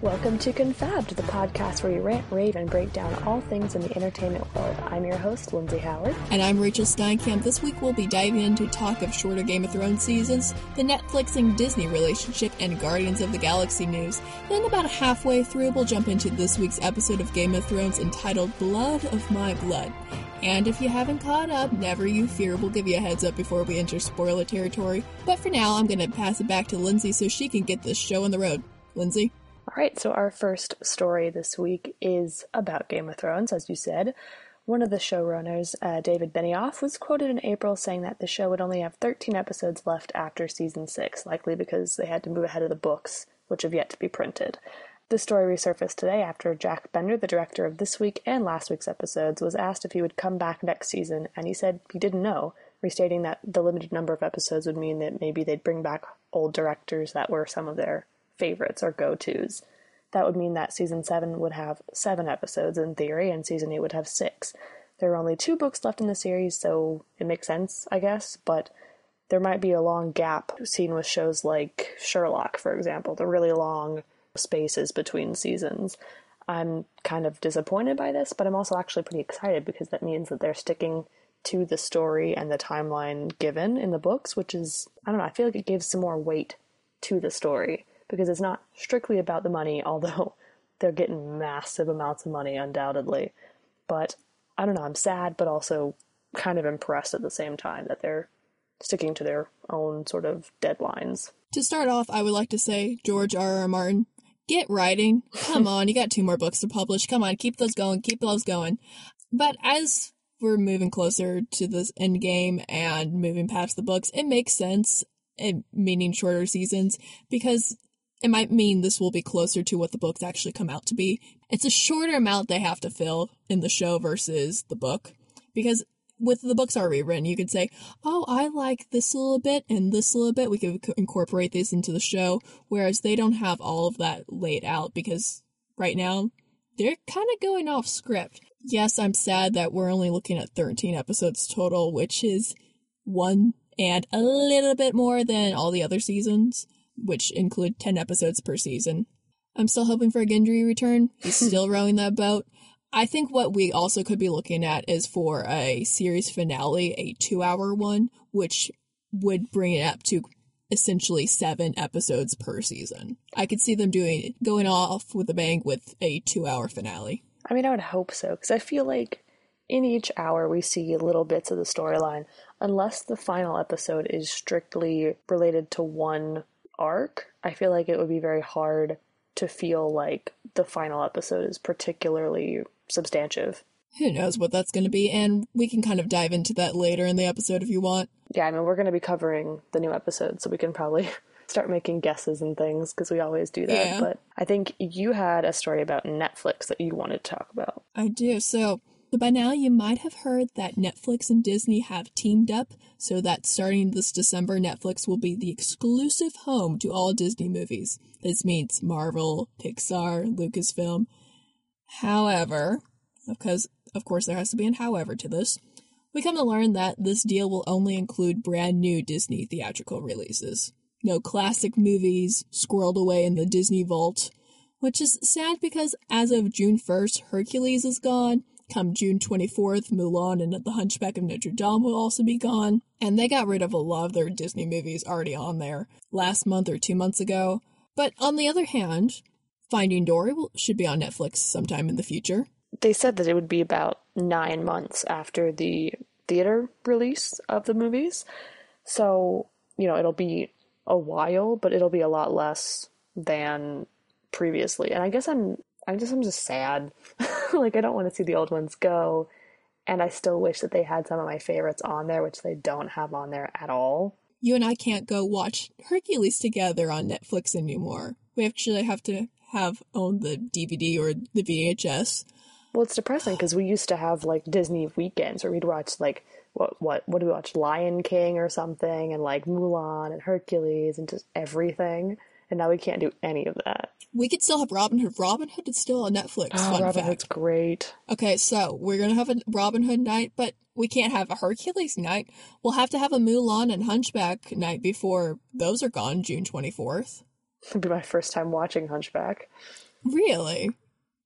Welcome to Confabbed, the podcast where we rant, rave, and break down all things in the entertainment world. I'm your host, Lindsay Howard. And I'm Rachel Steinkamp. This week we'll be diving into talk of shorter Game of Thrones seasons, the Netflix and Disney relationship, and Guardians of the Galaxy news. Then, about halfway through, we'll jump into this week's episode of Game of Thrones entitled Blood of My Blood. And if you haven't caught up, never you fear, we'll give you a heads up before we enter spoiler territory. But for now, I'm going to pass it back to Lindsay so she can get this show on the road. Lindsay? All right, so our first story this week is about Game of Thrones, as you said. One of the showrunners, uh, David Benioff, was quoted in April saying that the show would only have 13 episodes left after season 6, likely because they had to move ahead of the books, which have yet to be printed. The story resurfaced today after Jack Bender, the director of this week and last week's episodes, was asked if he would come back next season, and he said he didn't know, restating that the limited number of episodes would mean that maybe they'd bring back old directors that were some of their favorites or go tos. That would mean that season 7 would have 7 episodes in theory, and season 8 would have 6. There are only two books left in the series, so it makes sense, I guess, but there might be a long gap seen with shows like Sherlock, for example, the really long spaces between seasons. I'm kind of disappointed by this, but I'm also actually pretty excited because that means that they're sticking to the story and the timeline given in the books, which is, I don't know, I feel like it gives some more weight to the story because it's not strictly about the money, although they're getting massive amounts of money, undoubtedly. But I don't know, I'm sad, but also kind of impressed at the same time that they're sticking to their own sort of deadlines. To start off, I would like to say, George R. R. Martin, get writing. Come on, you got two more books to publish. Come on, keep those going, keep those going. But as we're moving closer to this end game and moving past the books, it makes sense, it, meaning shorter seasons, because it might mean this will be closer to what the books actually come out to be. It's a shorter amount they have to fill in the show versus the book. Because with the books already written, you could say, oh, I like this a little bit and this a little bit. We could incorporate these into the show. Whereas they don't have all of that laid out because right now they're kind of going off script. Yes, I'm sad that we're only looking at 13 episodes total, which is one and a little bit more than all the other seasons which include 10 episodes per season. I'm still hoping for a Gendry return. He's still rowing that boat. I think what we also could be looking at is for a series finale, a two hour one, which would bring it up to essentially seven episodes per season. I could see them doing going off with a bang with a two hour finale. I mean, I would hope so, because I feel like in each hour we see little bits of the storyline, unless the final episode is strictly related to one arc, I feel like it would be very hard to feel like the final episode is particularly substantive. Who knows what that's going to be, and we can kind of dive into that later in the episode if you want. Yeah, I mean, we're going to be covering the new episode, so we can probably start making guesses and things because we always do that. Yeah. But I think you had a story about Netflix that you wanted to talk about. I do. So so by now you might have heard that Netflix and Disney have teamed up so that starting this December, Netflix will be the exclusive home to all Disney movies. This means Marvel, Pixar, Lucasfilm. However, because of course there has to be an however to this, we come to learn that this deal will only include brand new Disney theatrical releases. No classic movies squirreled away in the Disney vault, which is sad because as of June 1st, Hercules is gone, Come June 24th, Mulan and The Hunchback of Notre Dame will also be gone. And they got rid of a lot of their Disney movies already on there last month or two months ago. But on the other hand, Finding Dory will, should be on Netflix sometime in the future. They said that it would be about nine months after the theater release of the movies. So, you know, it'll be a while, but it'll be a lot less than previously. And I guess I'm I just I'm just sad. like I don't want to see the old ones go. And I still wish that they had some of my favorites on there, which they don't have on there at all. You and I can't go watch Hercules together on Netflix anymore. We actually have to have own the DVD or the VHS. Well, it's depressing because we used to have like Disney weekends where we'd watch like what what what do we watch Lion King or something and like Mulan and Hercules and just everything and now we can't do any of that. We could still have Robin Hood. Robin Hood is still on Netflix. Oh, Robin fact. Hood's great. Okay, so we're gonna have a Robin Hood night, but we can't have a Hercules night. We'll have to have a Mulan and Hunchback night before those are gone, June twenty fourth. It'll be my first time watching Hunchback. Really?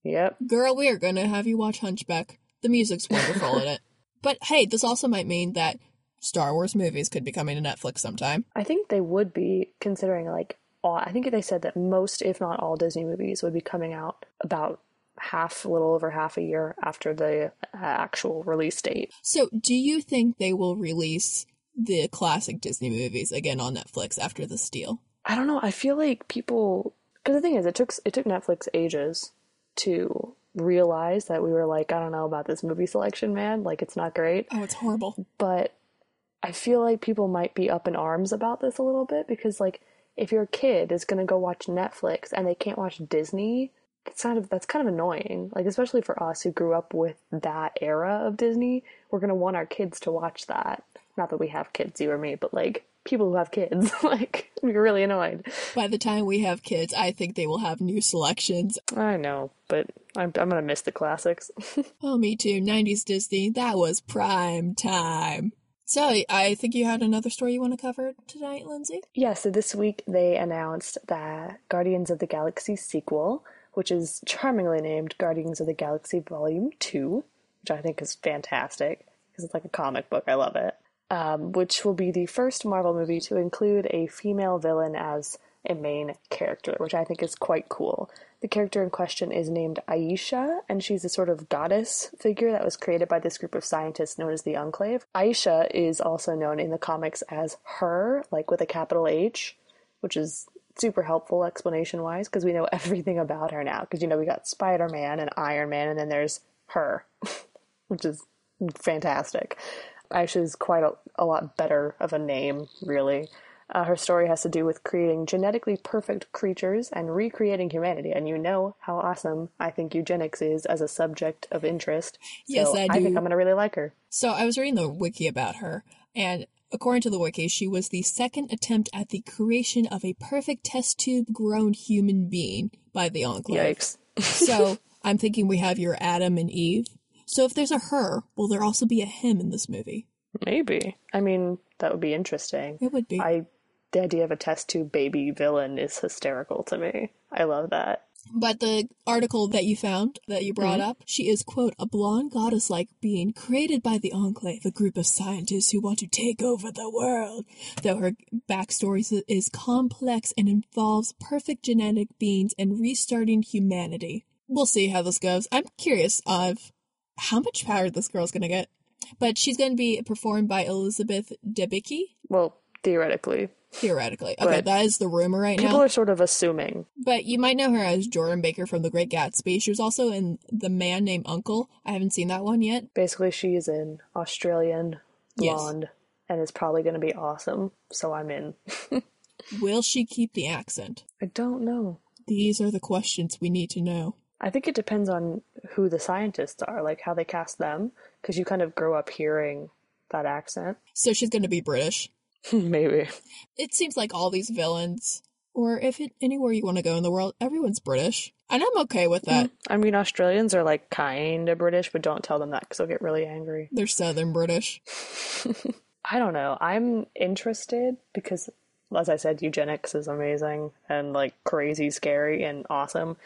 Yep. Girl, we are going to have you watch Hunchback. The music's wonderful in it. But hey, this also might mean that Star Wars movies could be coming to Netflix sometime. I think they would be considering like all, I think they said that most, if not all, Disney movies would be coming out about half, a little over half a year after the uh, actual release date. So, do you think they will release the classic Disney movies again on Netflix after this deal? I don't know. I feel like people because the thing is, it took it took Netflix ages to realize that we were like, I don't know about this movie selection, man. Like, it's not great. Oh, it's horrible. But I feel like people might be up in arms about this a little bit because, like, if your kid is gonna go watch Netflix and they can't watch Disney, it's kind of that's kind of annoying. Like, especially for us who grew up with that era of Disney, we're gonna want our kids to watch that. Not that we have kids, you or me, but like people who have kids, like, we're really annoyed. By the time we have kids, I think they will have new selections. I know, but I'm I'm gonna miss the classics. Oh, me too. 90s Disney. That was prime time. So, I think you had another story you want to cover tonight, Lindsay? yeah, so this week they announced that Guardians of the Galaxy sequel, which is charmingly named Guardians of the Galaxy Volume 2, which I think is fantastic because it's like a comic book. I love it. Um, which will be the first Marvel movie to include a female villain as a main character, which I think is quite cool. The character in question is named Ayesha, and she's a sort of goddess figure that was created by this group of scientists known as the Enclave. Ayesha is also known in the comics as Her, like with a capital H, which is super helpful explanation wise because we know everything about her now. Because you know we got Spider Man and Iron Man, and then there's her, which is fantastic. Ayesha is quite a, a lot better of a name, really. Uh, her story has to do with creating genetically perfect creatures and recreating humanity. And you know how awesome I think eugenics is as a subject of interest. So Yes, I I think. I'm going to really like her. So, I was reading the wiki about her, and according to the wiki, she was the second attempt at the creation of a perfect test tube grown human being by the Enclave. Yikes. so, I'm thinking we have your Adam and Eve. So, if there's a her, will there also be a him in this movie? Maybe. I mean, that would be interesting. It would be. I the idea of a test tube baby villain is hysterical to me. I love that. But the article that you found, that you brought mm-hmm. up, she is, quote, a blonde goddess like being created by the Enclave, a group of scientists who want to take over the world. Though her backstory is- is complex and involves perfect genetic beings and restarting humanity. We'll see how this goes. I'm curious of how much power this girl's gonna get. But she's gonna be performed by Elizabeth Debicki, Well, theoretically, theoretically. Okay, Right. that is the rumor right people now. People are sort of assuming. But you might know her as Jordan Baker from The Great Gatsby. She was also in The Man Named Uncle. I haven't seen that one yet. Basically, she is an Australian Yes. blonde and is probably going to be awesome. So I'm in. Will she keep the accent? I don't know. These are the questions we need to know. I think it depends on who the scientists are, like how they cast them, because you kind of grow up hearing that accent. So she's going to be British. Maybe. It seems like all these villains, or if it anywhere you want to go in the world, everyone's British. And I'm okay with that. Mm, I mean, Australians are like kind of British, but don't tell them that because they'll get really angry. They're Southern British. I don't know. I'm interested because, as I said, eugenics is amazing and like crazy, scary, and awesome.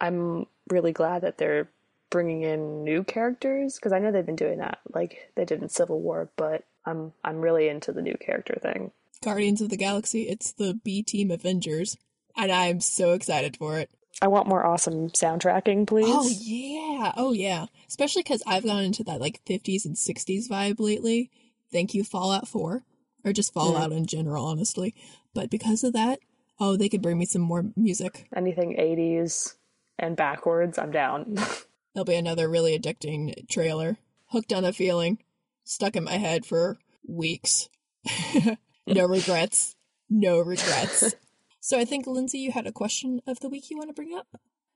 I'm really glad that they're bringing in new characters because I know they've been doing that, like they did in Civil War. But I'm I'm really into the new character thing. Guardians of the Galaxy, it's the B Team Avengers. And I'm so excited for it. I want more awesome soundtracking, please. Oh yeah, oh yeah. Especially because I've gone into that like 50s and 60s vibe lately. Thank you, Fallout 4, or just Fallout in general, honestly. But because of that, oh, they could bring me some more music. Anything 80s and backwards, I'm down. There'll be another really addicting trailer. Hooked on a feeling, stuck in my head for weeks. no regrets. No regrets. so I think Lindsay, you had a question of the week you want to bring up.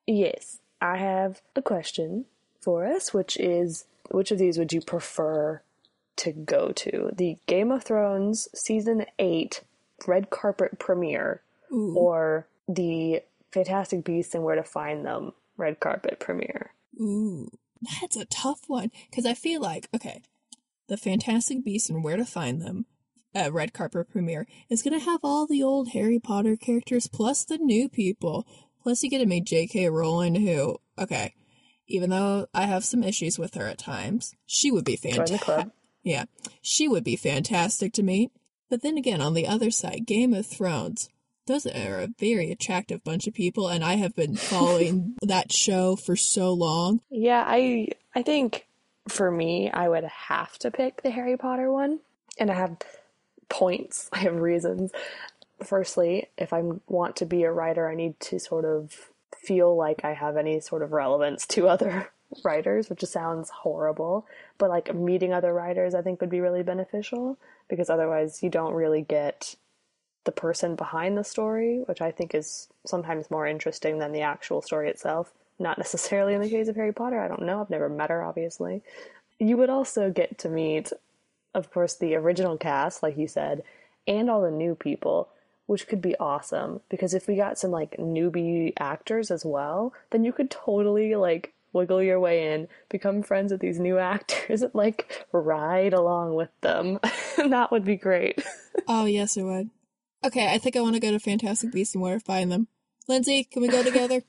Yes, I have a question for us, which is which of these would you prefer to go to? The Game of Thrones season 8 red carpet premiere Ooh. or the Fantastic Beasts and Where to Find Them red carpet premiere? Ooh, that's a tough one because I feel like okay, the Fantastic Beasts and Where to Find Them, uh, red carpet premiere is gonna have all the old Harry Potter characters plus the new people, Plus, you get to meet J.K. Rowling, who, okay, even though I have some issues with her at times, she would be fantastic. Yeah, she would be fantastic to meet. But then again, on the other side, Game of Thrones, those are a very attractive bunch of people, and I have been following that show for so long. Yeah, I I think for me, I would have to pick the Harry Potter one, and I have points. I have reasons. Firstly, if I want to be a writer, I need to sort of feel like I have any sort of relevance to other writers, which sounds horrible. But like meeting other writers, I think would be really beneficial because otherwise, you don't really get the person behind the story, which I think is sometimes more interesting than the actual story itself. Not necessarily in the case of Harry Potter, I don't know. I've never met her, obviously. You would also get to meet, of course, the original cast, like you said, and all the new people, which could be awesome. Because if we got some like newbie actors as well, then you could totally like wiggle your way in, become friends with these new actors, and like ride along with them. that would be great. Oh, yes, it would. Okay, I think I want to go to Fantastic Beasts and Where to Find Them. Lindsay, can we go together?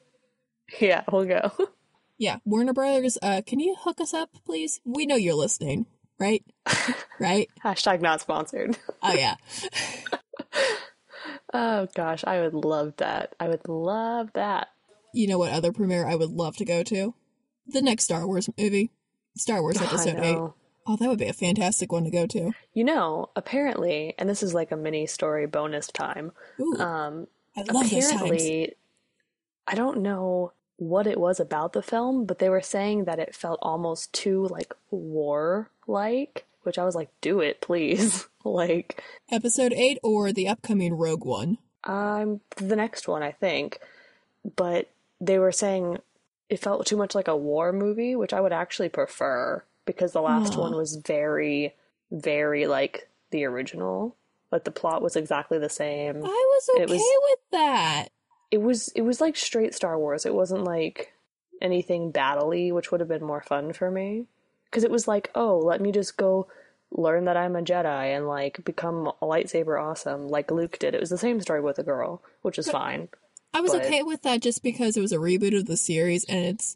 yeah, we'll go. yeah, Warner Brothers, uh, can you hook us up, please? We know you're listening, right? right? Hashtag not sponsored. Oh, yeah. Oh gosh, I would love that. I would love that. You know what other premiere I would love to go to? The next Star Wars movie. Star Wars I Episode 8. Oh, that would be a fantastic one to go to. You know, apparently, and this is like a mini story bonus time. Ooh, Um, I love apparently, I don't know what it was about the film, but they were saying that it felt almost too like war like, which I was like, do it, please. like, Episode 8 or the upcoming Rogue One? um, the next one, I think. But they were saying it felt too much like a war movie, which I would actually prefer because the last Aw. one was very, very like the original. Like the plot was exactly the same. I was okay was- with that. It was it was like straight Star Wars. It wasn't like anything battley, which would have been more fun for me. Because it was like, oh, let me just go learn that I'm a Jedi and like become a lightsaber awesome, like Luke did. It was the same story with a girl, which is fine. I was But- okay with that just because it was a reboot of the series and it's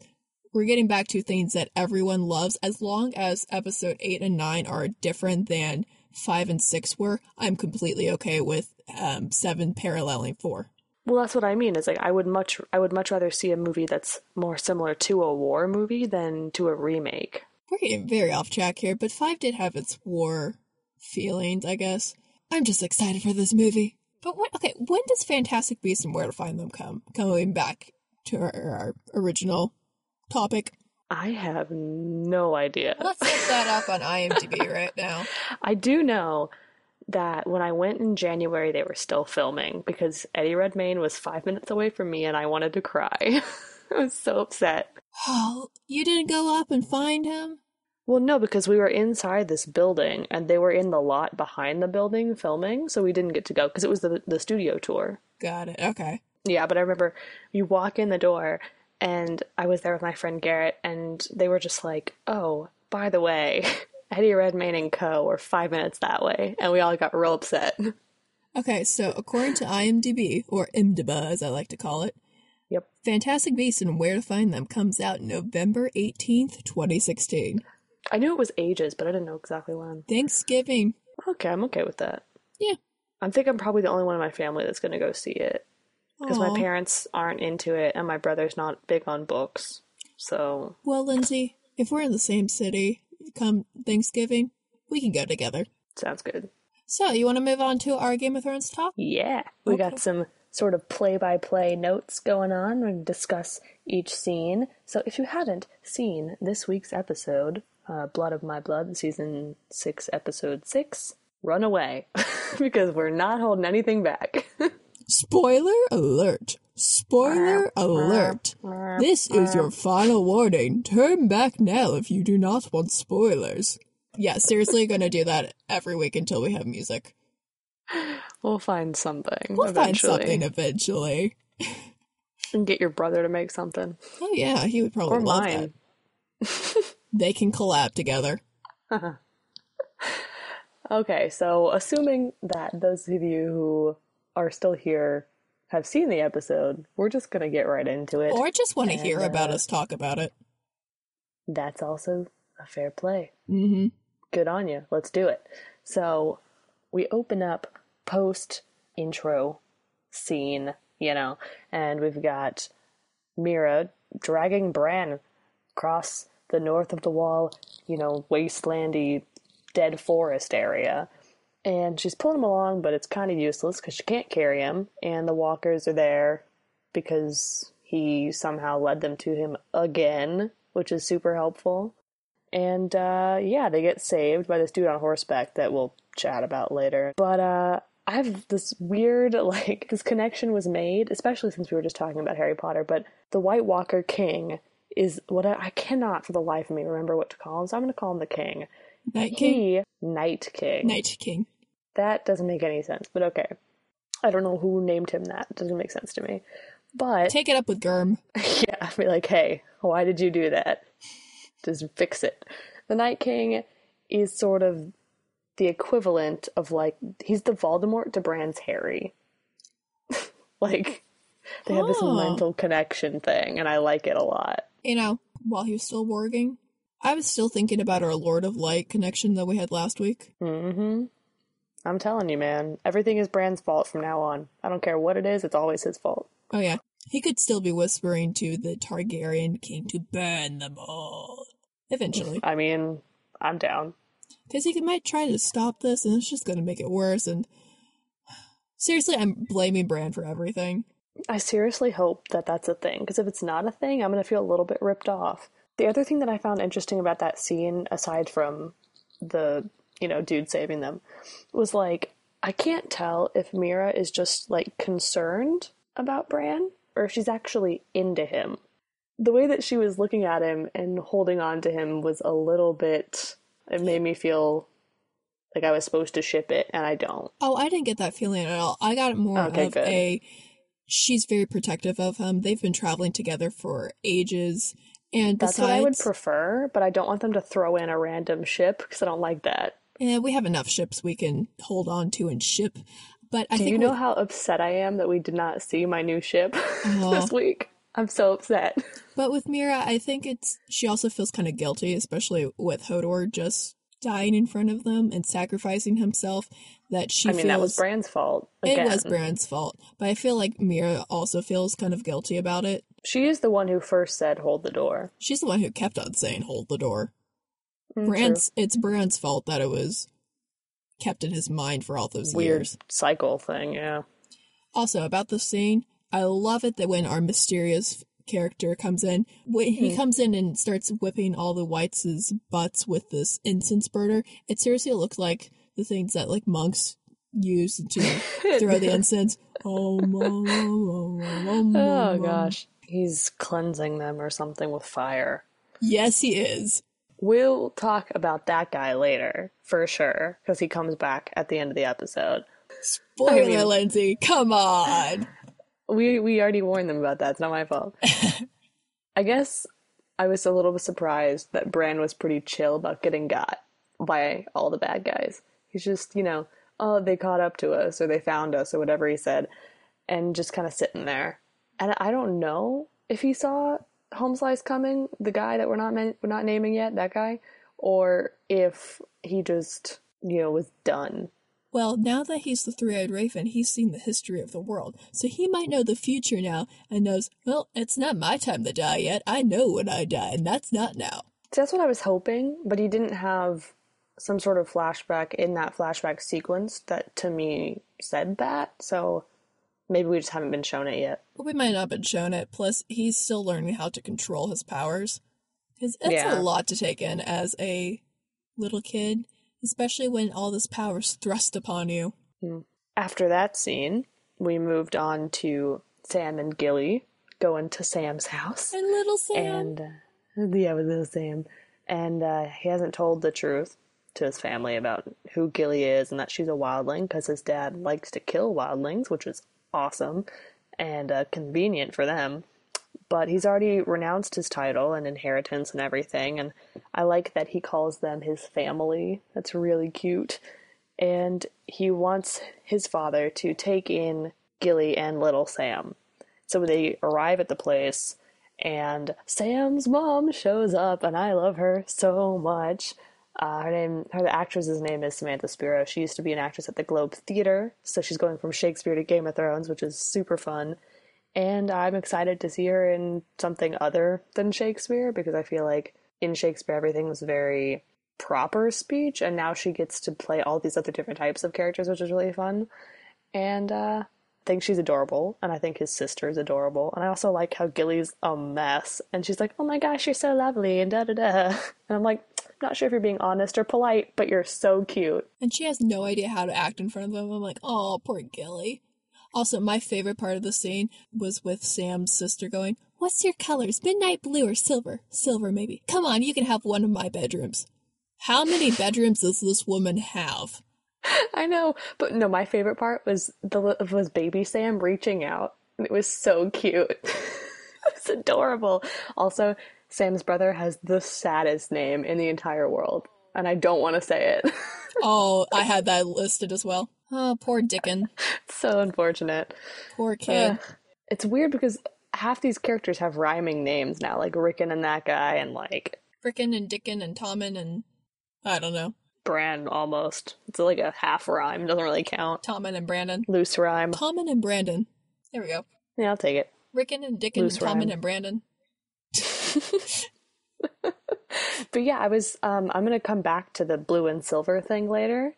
we're getting back to things that everyone loves as long as episode 8 and 9 are different than 5 and 6 were. I'm completely okay with um 7 paralleling 4. Well, that's what I mean. Is like I would much I would much rather see a movie that's more similar to a war movie than to a remake. We're getting very off track here, but 5 did have its war feelings, I guess. I'm just excited for this movie. But what okay, when does Fantastic Beasts and Where to Find Them come? Coming back to our, our original topic. I have no idea. Let's look that up on IMDb right now. I do know that when I went in January, they were still filming because Eddie Redmayne was five minutes away from me and I wanted to cry. I was so upset. Oh, you didn't go up and find him? Well, no, because we were inside this building and they were in the lot behind the building filming, so we didn't get to go because it was the, the studio tour. Got it. Okay. Yeah, but I remember you walk in the door and I was there with my friend Garrett and they were just like, oh, by the way, Eddie Redmayne and co were five minutes that way. And we all got real upset. Okay, so according to IMDb, or IMDb as I like to call it, Yep. Fantastic Beasts and Where to Find Them comes out November 18th, 2016. I knew it was ages, but I didn't know exactly when. Thanksgiving. Okay, I'm okay with that. Yeah. I think I'm probably the only one in my family that's going to go see it because my parents aren't into it and my brother's not big on books. So, Well, Lindsay, if we're in the same city come Thanksgiving, we can go together. sounds good. So, you want to move on to our Game of Thrones talk? Yeah, we Okay. got some sort of play by play notes going on. To discuss each scene. So, if you haven't seen this week's episode, uh, Blood of My Blood, season 6, episode 6, run away because we're not holding anything back. Spoiler alert! Spoiler alert! This is your final warning. Turn back now if you do not want spoilers. Yeah, seriously, gonna do that every week until we have music. we'll find something. We'll eventually. find something eventually. And get your brother to make something. Oh yeah, he would probably Or love mine. that. They can collab together. Okay, so assuming that those of you who are still here have seen the episode, we're just going to get right into it. Or just want to hear about uh, us talk about it. That's also a fair play. Mm-hmm. Good on you. Let's do it. So we open up post intro scene, you know, and we've got Meera dragging Bran across the north of the wall, you know, wastelandy dead forest area. And she's pulling him along, but it's kind of useless because she can't carry him, and the walkers are there because he somehow led them to him again, which is super helpful. And uh, yeah, they get saved by this dude on horseback that we'll chat about later. But uh, I have this weird, like, this connection was made, especially since we were just talking about Harry Potter. But the White Walker King is what I, I cannot for the life of me remember what to call him, so I'm going to call him the King. Night King. He, Night King. Night King. That doesn't make any sense, but okay. I don't know who named him that. It doesn't make sense to me. But Take it up with Germ. yeah, I'd be like, hey, why did you do that? Just fix it. The Night King is sort of the equivalent of like he's the Voldemort to Bran's Harry. like they have this Oh. mental connection thing, and I like it a lot. You know, while he was still warging, I was still thinking about our Lord of Light connection that we had last week. hmm I'm telling you, man, everything is Bran's fault from now on. I don't care what it is; it's always his fault. Oh yeah, he could still be whispering to the Targaryen king to burn them all. Eventually. I mean, I'm down. Because he might try to stop this and it's just going to make it worse. And seriously, I'm blaming Bran for everything. I seriously hope that that's a thing, because if it's not a thing, I'm going to feel a little bit ripped off. The other thing that I found interesting about that scene, aside from the, you know, dude saving them, was like, I can't tell if Meera is just, like, concerned about Bran, or if she's actually into him. The way that she was looking at him and holding on to him was a little bit. It made me feel like I was supposed to ship it, and I don't. Oh, I didn't get that feeling at all. I got more Okay, of good. a she's very protective of him. They've been traveling together for ages. And That's besides, what I would prefer, but I don't want them to throw in a random ship because I don't like that. Yeah, we have enough ships we can hold on to and ship. But I Do think you know with- how upset I am that we did not see my new ship Uh-huh. this week? I'm so upset. But with Meera, I think it's she also feels kind of guilty, especially with Hodor just dying in front of them and sacrificing himself. That she I mean, feels that was Bran's fault. it was Bran's fault, but I feel like Meera also feels kind of guilty about it. She is the one who first said, "Hold the door." She's the one who kept on saying "hold the door." Mm, Bran's it's Bran's fault that it was kept in his mind for all those weird years. cycle thing. Yeah, Also, about the scene, I love it that when our mysterious character comes in, when he Hmm. comes in and starts whipping all the whites' butts with this incense burner, it seriously looks like the things that like monks use to throw the incense. Oh, mo- oh gosh, he's cleansing them or something with fire. Yes, he is. We'll talk about that guy later for sure because he comes back at the end of the episode. Spoiler, I mean- Lindsay. Come on. We we already warned them about that. It's not my fault. I guess I was a little bit surprised that Bran was pretty chill about getting got by all the bad guys. He's just, you know, oh, they caught up to us or they found us or whatever he said, and just kind of sitting there. And I don't know if he saw Homeslice coming, the guy that we're not men- we're not naming yet, that guy, or if he just, you know, was done. Well, now that he's the three eyed raven, he's seen the history of the world. So he might know the future now and knows, well, it's not my time to die yet. I know when I die, and that's not now. That's what I was hoping, but he didn't have some sort of flashback in that flashback sequence that to me said that. So maybe we just haven't been shown it yet. But we might not have been shown it. Plus, he's still learning how to control his powers. Because it's Yeah. a lot to take in as a little kid, especially when all this power is thrust upon you. After that scene, we moved on to Sam and Gilly going to Sam's house. And little Sam. And uh, yeah, with little Sam. And uh, he hasn't told the truth to his family about who Gilly is and that she's a wildling because his dad likes to kill wildlings, which is awesome and uh, convenient for them. But he's already renounced his title and inheritance and everything. And I like that he calls them his family. That's really cute. And he wants his father to take in Gilly and little Sam. So they arrive at the place, and Sam's mom shows up, and I love her so much. Uh, her name, her the actress's name is Samantha Spiro. She used to be an actress at the Globe Theater, so she's going from Shakespeare to Game of Thrones, which is super fun. And I'm excited to see her in something other than Shakespeare because I feel like in Shakespeare everything was very proper speech, and now she gets to play all these other different types of characters, which is really fun. And uh, I think she's adorable, and I think his sister is adorable. And I also like how Gilly's a mess, and she's like, "Oh my gosh, you're so lovely," and da da da. And I'm like, not sure if you're being honest or polite, but you're so cute. And she has no idea how to act in front of them. I'm like, oh, poor Gilly. Also, my favorite part of the scene was with Sam's sister going, What's your colors? Midnight blue or silver? Silver, maybe. Come on, you can have one of my bedrooms. How many bedrooms does this woman have? I know, but no, my favorite part was the was baby Sam reaching out. It was so cute. it's adorable. Also, Sam's brother has the saddest name in the entire world, and I don't want to say it. oh, I had that listed as well. Oh, poor Dickon. so unfortunate. Poor kid. Uh, it's weird because half these characters have rhyming names now, like Rickon and that guy, and like Rickon and Dickon and Tommen and I don't know. Bran almost. It's like a half rhyme, doesn't really count. Tommen and Brandon. Loose rhyme. Tommen and Brandon. There we go. Yeah, I'll take it. Rickon and Dickon Loose and Tommen rhyme. and Brandon. But yeah, I was um I'm gonna come back to the blue and silver thing later.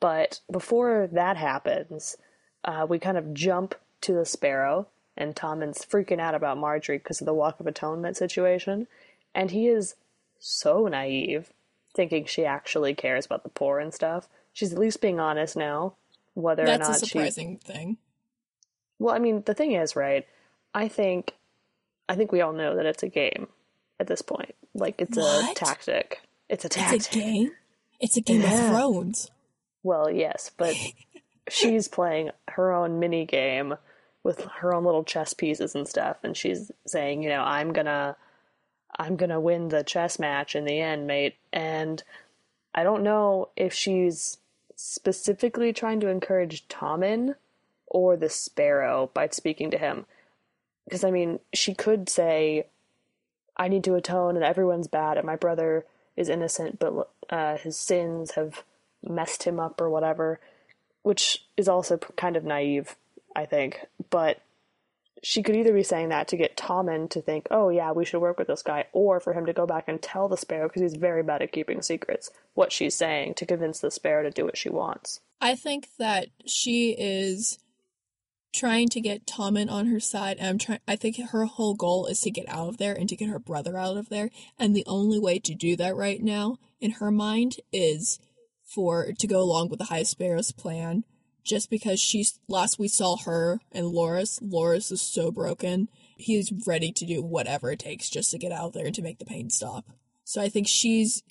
But before that happens, uh, we kind of jump to the sparrow, and Tommen's freaking out about Margaery because of the Walk of Atonement situation. And he is so naive thinking she actually cares about the poor and stuff. She's at least being honest now, whether That's or not a surprising she... thing. Well, I mean, the thing is, right? I think, I think we all know that it's a game at this point. Like it's what? a tactic. It's a tactic. It's a game. It's a Game yeah. of Thrones. Well, yes, but she's playing her own mini game with her own little chess pieces and stuff, and she's saying, you know, I'm gonna I'm to win the chess match in the end, mate. And I don't know if she's specifically trying to encourage Tommen or the Sparrow by speaking to him. Because, I mean, she could say, I need to atone and everyone's bad and my brother is innocent, but uh, his sins have messed him up or whatever, which is also kind of naive, I think. But she could either be saying that to get Tommen to think, oh yeah, we should work with this guy, or for him to go back and tell the Sparrow, because he's very bad at keeping secrets, what she's saying to convince the Sparrow to do what she wants. I think that she is trying to get Tommen on her side, and I'm trying. I think her whole goal is to get out of there and to get her brother out of there, and the only way to do that right now, in her mind, is for to go along with the High Sparrow's plan just because she's last we saw her and Loras, Loras is so broken. He's ready to do whatever it takes just to get out there and to make the pain stop. So I think she's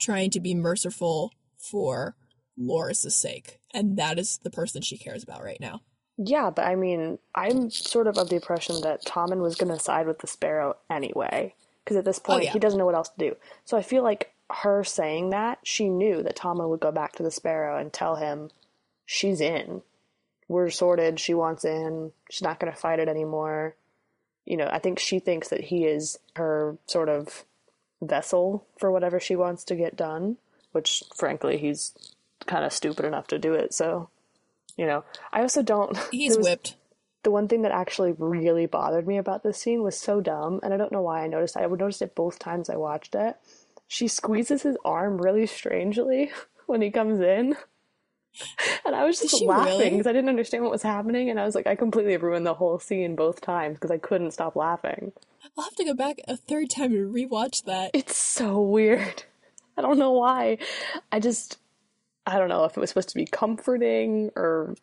trying to be merciful for Loras' sake. And that is the person she cares about right now. Yeah, but I mean, I'm sort of of the impression that Tommen was going to side with the Sparrow anyway. Because at this oh, point, oh, yeah. he doesn't know what else to do. So I feel like her saying that, she knew that Tommen would go back to the Sparrow and tell him she's in. We're sorted. She wants in. She's not going to fight it anymore. You know, I think she thinks that he is her sort of vessel for whatever she wants to get done, which frankly, he's kind of stupid enough to do it. So, you know, I also don't. He's was, whipped. The one thing that actually really bothered me about this scene was so dumb, and I don't know why I noticed. I would notice it both times I watched it. She squeezes his arm really strangely when he comes in. and I was just laughing because really? I didn't understand what was happening, and I was like, I completely ruined the whole scene both times because I couldn't stop laughing. I'll have to go back a third time to rewatch that. It's so weird. I don't know why. I just, I don't know if it was supposed to be comforting or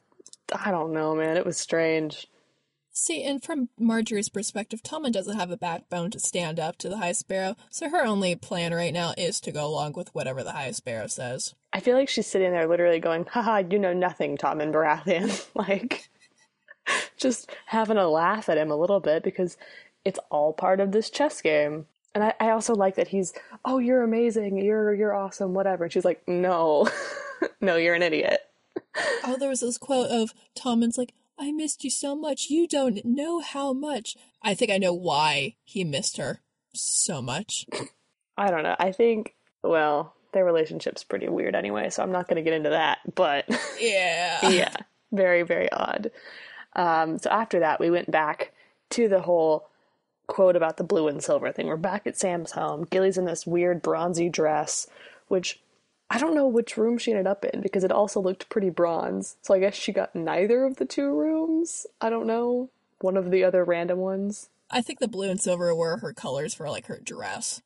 I don't know, man. It was strange. See, and from Margaery's perspective, Tommen doesn't have a backbone to stand up to the High Sparrow, so her only plan right now is to go along with whatever the High Sparrow says. I feel like she's sitting there literally going, haha, you know nothing, Tommen Baratheon. like, just having a laugh at him a little bit because it's all part of this chess game. And I, I also like that he's, oh, you're amazing, you're you're awesome, whatever. And she's like, no, no, you're an idiot. oh, there was this quote of Tommen's like, I missed you so much. You don't know how much. I think I know why he missed her so much. I don't know. I think, well, their relationship's pretty weird anyway, so I'm not going to get into that. But Yeah. yeah, very, very odd. Um, so after that, we went back to the whole quote about the blue and silver thing. We're back at Sam's home. Gilly's in this weird bronzy dress, which I don't know which room she ended up in because it also looked pretty bronze. So I guess she got neither of the two rooms. I don't know. One of the other random ones. I think the blue and silver were her colors for like her dress.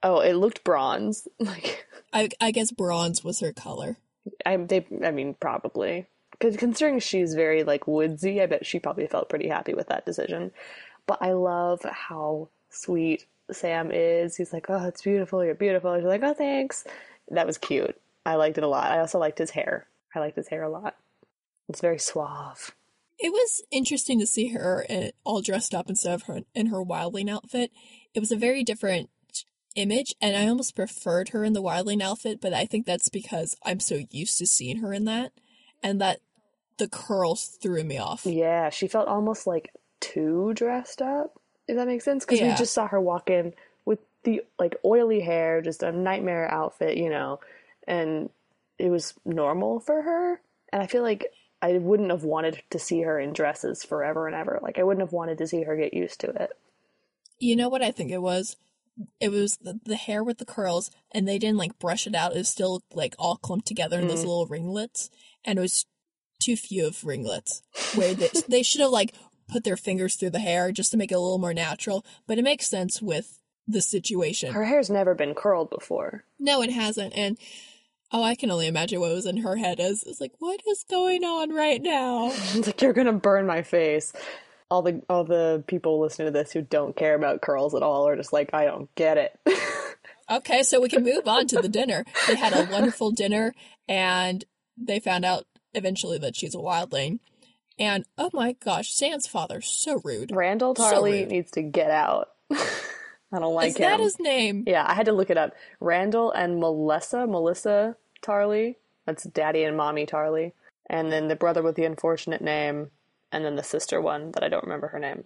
Oh, it looked bronze. Like I I guess bronze was her color. I they I mean probably because considering she's very like woodsy, I bet she probably felt pretty happy with that decision. But I love how sweet Sam is. He's like, "Oh, it's beautiful. You're beautiful." She's like, "Oh, thanks." That was cute. I liked it a lot. I also liked his hair. I liked his hair a lot. It's very suave. It was interesting to see her eh, all dressed up instead of her in her wildling outfit. It was a very different image, and I almost preferred her in the wildling outfit, but I think that's because I'm so used to seeing her in that, and that the curls threw me off. Yeah, she felt almost like too dressed up. If that makes sense, because we just saw her walk in with the like oily hair, just a nightmare outfit, you know, and it was normal for her. And I feel like I wouldn't have wanted to see her in dresses forever and ever. Like I wouldn't have wanted to see her get used to it. You know what I think it was? It was the, the hair with the curls, and they didn't like brush it out. It was still like all clumped together in those mm. little ringlets, and it was too few of ringlets. Where they, they should have like put their fingers through the hair just to make it a little more natural. But it makes sense with the situation. Her hair's never been curled before. No, it hasn't, and oh, I can only imagine what was in her head. As it's like, what is going on right now? It's like you're gonna burn my face. All the all the people listening to this who don't care about curls at all are just like, I don't get it. Okay, so we can move on to the dinner. They had a wonderful dinner, and they found out eventually that she's a wildling. And oh my gosh, Sam's father's so rude. Randyll So Tarly rude. needs to get out. I don't like Is him. that his name? Yeah, I had to look it up. Randyll and Melessa, Melessa Tarly. That's daddy and mommy Tarly. And then the brother with the unfortunate name, and then the sister one that I don't remember her name.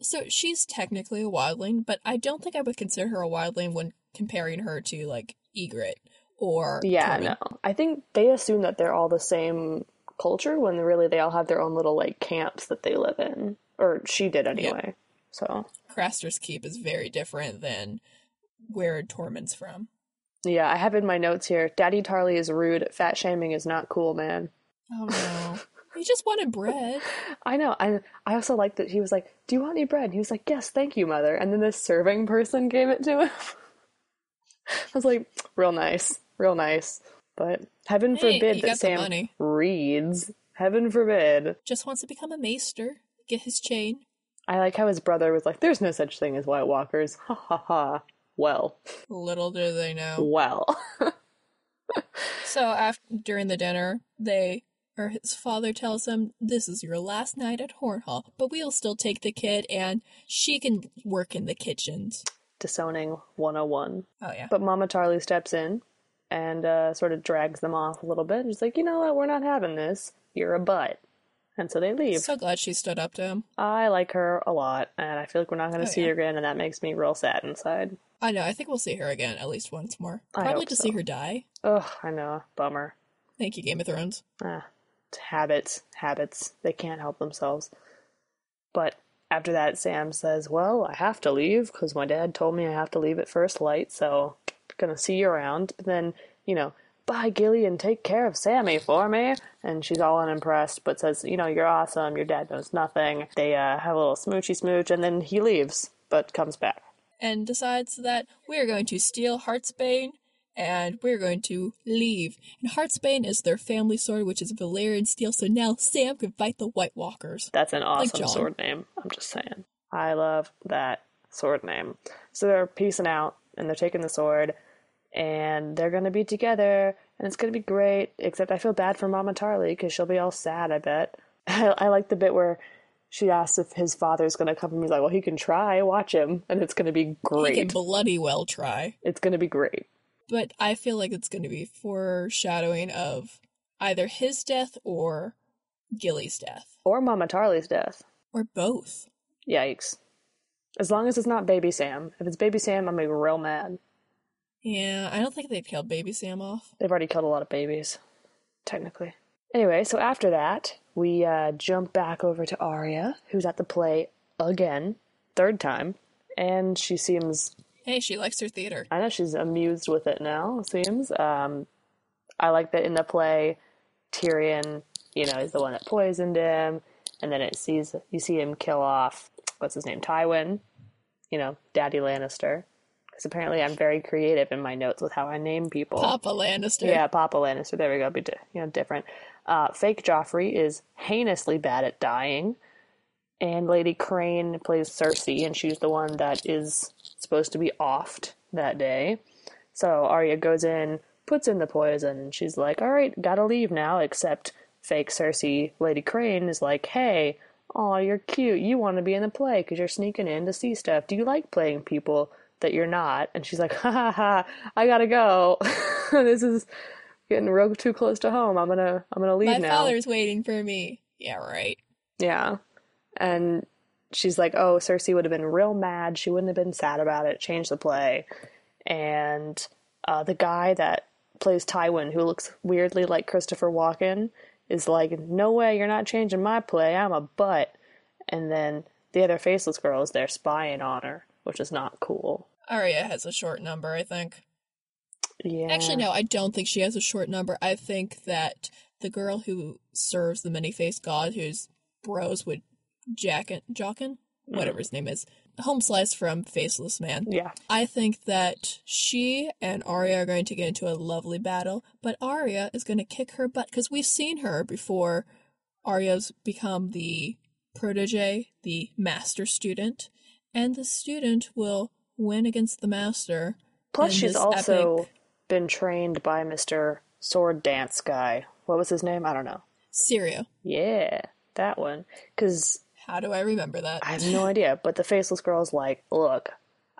So she's technically a wildling, but I don't think I would consider her a wildling when comparing her to like Ygritte or Yeah, Tormund. no. I think they assume that they're all the same culture when really they all have their own little like camps that they live in. Or she did anyway. So Craster's Keep is very different than where Tormund's from. yeah, I have in my notes here, Daddy Tarly is rude, fat shaming is not cool, man. Oh no. he just wanted bread. I know. I I also liked that he was like, "Do you want any bread?" And he was like, "Yes, thank you, mother." And then this serving person gave it to him. I was like, "Real nice, real nice." But heaven Hey, forbid that Sam reads. Heaven forbid. Just wants to become a maester, get his chain. I like how his brother was like, "There's no such thing as White Walkers." Ha ha ha. Well, Little do they know. well. So after during the dinner, they or his father tells him, "This is your last night at Horn Hill, but we'll still take the kid, and she can work in the kitchens." Disowning 101. Oh yeah, But Mama Tarly steps in and uh, sort of drags them off a little bit. She's like, "You know what? We're not having this. You're a butt." And so they leave. so glad she stood up to him. I like her a lot, and I feel like we're not going to Oh, see yeah. her again, and that makes me real sad inside. I know. I think we'll see her again at least once more. Probably to so. see her die. Ugh, I know. Bummer. Thank you, Game of Thrones. Ah, habits, habits. They can't help themselves. But after that, Sam says, Well, I have to leave because my dad told me I have to leave at first light, so gonna see you around. But then, you know, bye, Gilly, and take care of Sammy for me. And she's all unimpressed, but says, You know, you're awesome. Your dad knows nothing. They uh, have a little smoochy smooch, and then he leaves, but comes back. and decides that we're going to steal Heartsbane and we're going to leave. And Heartsbane is their family sword, which is Valyrian steel, so now Sam can fight the White Walkers. That's an awesome John. sword name. I'm just saying. I love that sword name. So they're peacing out and they're taking the sword and they're going to be together and it's going to be great. Except I feel bad for Mama Tarly because she'll be all sad, I bet. I, I like the bit where she asks if his father's going to come and he's like, well, he can try, watch him. And it's going to be great. He can bloody well try. It's going to be great. But I feel like it's going to be foreshadowing of either his death or Gilly's death. Or Mama Tarly's death. Or both. Yikes. As long as it's not Baby Sam. If it's Baby Sam, I'm gonna be real mad. Yeah, I don't think they've killed Baby Sam off. They've already killed a lot of babies, technically. Anyway, so after that, we uh, jump back over to Arya, who's at the play again, third time, and she seems Hey, she likes her theater. I know she's amused with it now, it seems. Um, I like that in the play, Tyrion, you know, is the one that poisoned him, and then it sees you see him kill off what's his name, Tywin, you know, Daddy Lannister. Because apparently I'm very creative in my notes with how I name people. Papa Lannister. Yeah, Papa Lannister. There we go. Be di- you know different. Uh, fake Joffrey is heinously bad at dying, and Lady Crane plays Cersei, and she's the one that is supposed to be offed that day. So Arya goes in, puts in the poison, and she's like, "All right, gotta leave now." Except fake Cersei, Lady Crane, is like, "Hey, oh, you're cute. You want to be in the play because you're sneaking in to see stuff. Do you like playing people?" That you're not, and she's like, ha ha ha! I gotta go. this is getting real too close to home. I'm gonna I'm gonna leave now. My now. father's waiting for me. Yeah, right. Yeah. And she's like, Oh, Cersei would have been real mad. She wouldn't have been sad about it. Change the play. And uh, the guy that plays Tywin, who looks weirdly like Christopher Walken, is like, No way, you're not changing my play. I'm a butt. And then the other faceless girl is there spying on her, which is not cool. Arya has a short number, I think. Yeah. Actually, no, I don't think she has a short number. I think that the girl who serves the many-faced god, who's bros with Jackin, Jockin, hmm. whatever his name is, home slice from Faceless Man. Yeah. I think that she and Arya are going to get into a lovely battle, but Arya is going to kick her butt because we've seen her before. Arya's become the protege, the master student, and the student will win against the master. Plus, she's also epic- been trained by Mr. Sword Dance guy. What was his name? I don't know. Syrio. Yeah, that one. Because How do I remember that? I have no idea. But the faceless girl's like, look,